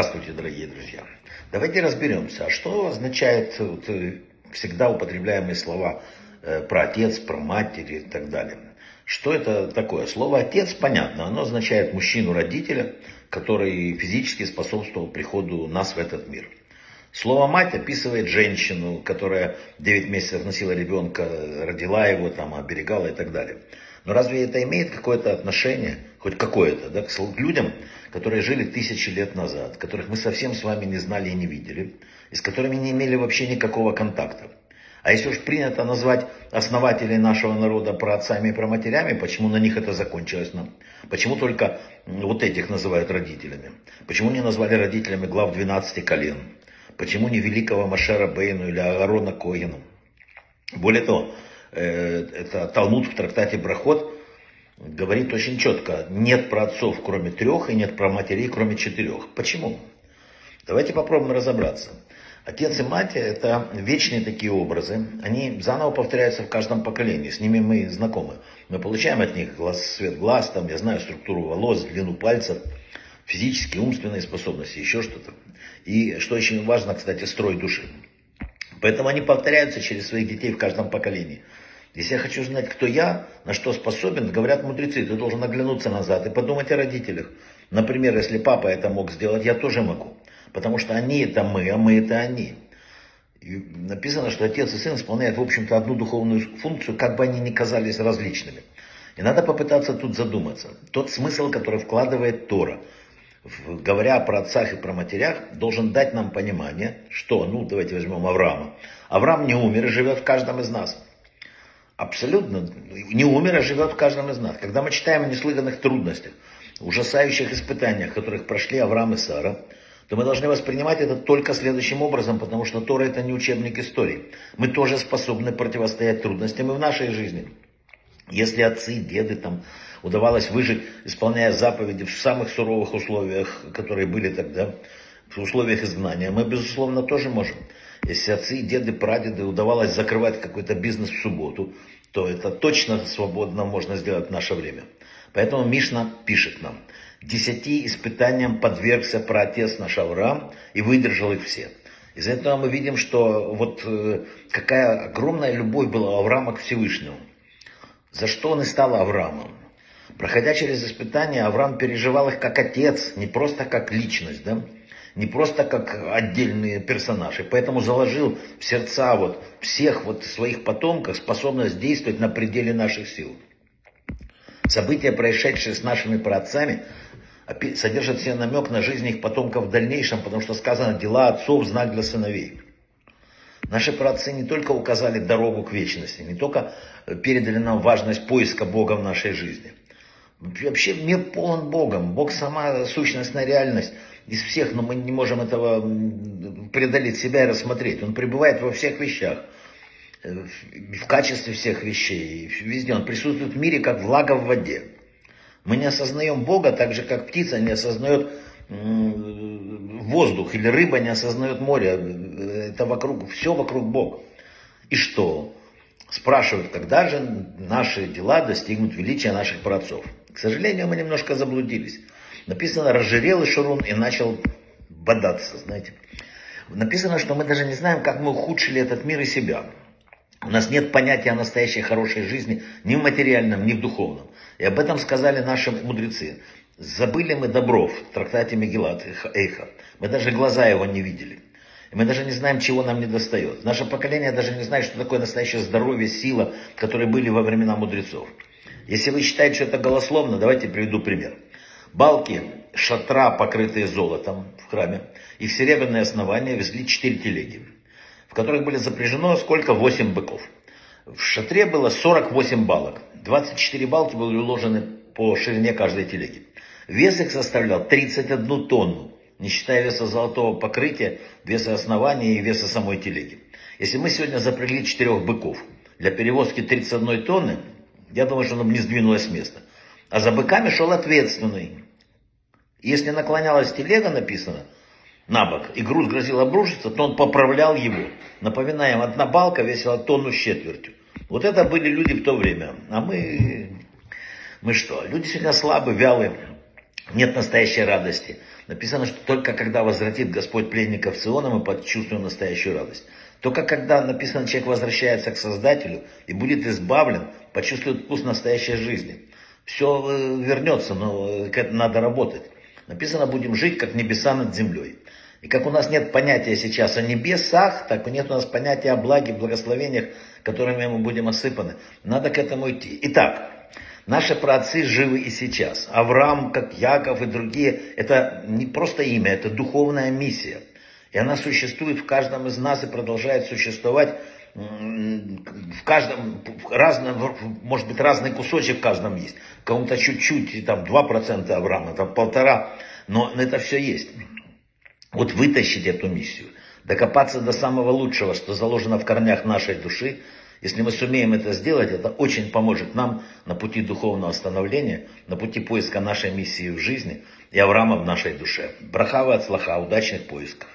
Здравствуйте, дорогие друзья. Давайте разберемся, а что означает вот, э, всегда употребляемые слова э, про отец, про матери и так далее. Что это такое? Слово отец, понятно, оно означает мужчину-родителя, который физически способствовал приходу нас в этот мир. Слово мать описывает женщину, которая 9 месяцев носила ребенка, родила его, там, оберегала и так далее. Но разве это имеет какое-то отношение, хоть какое-то, да, к людям, которые жили тысячи лет назад, которых мы совсем с вами не знали и не видели, и с которыми не имели вообще никакого контакта? А если уж принято назвать основателей нашего народа про отцами и про матерями, почему на них это закончилось нам? Почему только вот этих называют родителями? Почему не назвали родителями глав 12 колен? Почему не великого Машера Бейну или Аарона Когина? Более того, э, это Талмуд в трактате Брахот говорит очень четко, нет про отцов кроме трех и нет про матерей кроме четырех. Почему? Давайте попробуем разобраться. Отец и мать – это вечные такие образы. Они заново повторяются в каждом поколении. С ними мы знакомы. Мы получаем от них глаз, цвет глаз, там, я знаю структуру волос, длину пальцев, физические, умственные способности, еще что-то. И что очень важно, кстати, строй души. Поэтому они повторяются через своих детей в каждом поколении. Если я хочу знать, кто я, на что способен, говорят мудрецы, ты должен оглянуться назад и подумать о родителях. Например, если папа это мог сделать, я тоже могу. Потому что они это мы, а мы это они. И написано, что отец и сын исполняют, в общем-то, одну духовную функцию, как бы они ни казались различными. И надо попытаться тут задуматься. Тот смысл, который вкладывает Тора, говоря про отцах и про матерях, должен дать нам понимание, что, ну, давайте возьмем Авраама. Авраам не умер и живет в каждом из нас. Абсолютно не умер, а живет в каждом из нас. Когда мы читаем о неслыханных трудностях, ужасающих испытаниях, которых прошли Авраам и Сара, то мы должны воспринимать это только следующим образом, потому что Тора это не учебник истории. Мы тоже способны противостоять трудностям и в нашей жизни. Если отцы, деды там удавалось выжить, исполняя заповеди в самых суровых условиях, которые были тогда, в условиях изгнания, мы, безусловно, тоже можем. Если отцы, деды, прадеды удавалось закрывать какой-то бизнес в субботу, то это точно свободно можно сделать в наше время. Поэтому Мишна пишет нам, десяти испытаниям подвергся праотец наш Авраам и выдержал их все. Из этого мы видим, что вот э, какая огромная любовь была у Авраама к Всевышнему. За что он и стал Авраамом. Проходя через испытания, Авраам переживал их как отец, не просто как личность, да? не просто как отдельные персонажи. Поэтому заложил в сердца вот всех вот своих потомков способность действовать на пределе наших сил. События, происшедшие с нашими праотцами, содержат все намек на жизнь их потомков в дальнейшем, потому что сказано «дела отцов – знак для сыновей». Наши праотцы не только указали дорогу к вечности, не только передали нам важность поиска Бога в нашей жизни. Вообще мир полон Богом. Бог сама сущностная реальность из всех, но мы не можем этого преодолеть себя и рассмотреть. Он пребывает во всех вещах в качестве всех вещей, везде. Он присутствует в мире, как влага в воде. Мы не осознаем Бога так же, как птица не осознает воздух, или рыба не осознает море. Это вокруг, все вокруг Бога. И что? Спрашивают, когда же наши дела достигнут величия наших праотцов. К сожалению, мы немножко заблудились. Написано, разжирел и Шурун и начал бодаться, знаете. Написано, что мы даже не знаем, как мы ухудшили этот мир и себя. У нас нет понятия о настоящей хорошей жизни ни в материальном, ни в духовном. И об этом сказали наши мудрецы. Забыли мы добров в трактате Мегилат Эйха. Мы даже глаза его не видели. И мы даже не знаем, чего нам не достает. Наше поколение даже не знает, что такое настоящее здоровье, сила, которые были во времена мудрецов. Если вы считаете, что это голословно, давайте приведу пример. Балки шатра, покрытые золотом в храме, их серебряное основание везли четыре телеги в которых были запряжено сколько? 8 быков. В шатре было 48 балок. 24 балки были уложены по ширине каждой телеги. Вес их составлял 31 тонну, не считая веса золотого покрытия, веса основания и веса самой телеги. Если мы сегодня запрягли четырех быков для перевозки 31 тонны, я думаю, что нам не сдвинулось с места. А за быками шел ответственный. Если наклонялась телега, написано, на бок, и груз грозил обрушиться, то он поправлял его. Напоминаем, одна балка весила тонну с четвертью. Вот это были люди в то время. А мы, мы что? Люди сегодня слабы, вялые, нет настоящей радости. Написано, что только когда возвратит Господь пленников Сиона, мы почувствуем настоящую радость. Только когда написано, человек возвращается к Создателю и будет избавлен, почувствует вкус настоящей жизни. Все э, вернется, но этому надо работать. Написано, будем жить, как небеса над землей. И как у нас нет понятия сейчас о небесах, так нет у нас понятия о благе, благословениях, которыми мы будем осыпаны. Надо к этому идти. Итак, наши праотцы живы и сейчас. Авраам, как Яков и другие, это не просто имя, это духовная миссия. И она существует в каждом из нас и продолжает существовать в каждом, разном, может быть, разный кусочек в каждом есть. Кому-то чуть-чуть, там 2% Авраама, там полтора, но это все есть. Вот вытащить эту миссию, докопаться до самого лучшего, что заложено в корнях нашей души, если мы сумеем это сделать, это очень поможет нам на пути духовного становления, на пути поиска нашей миссии в жизни и Авраама в нашей душе. Брахава от слаха, удачных поисков.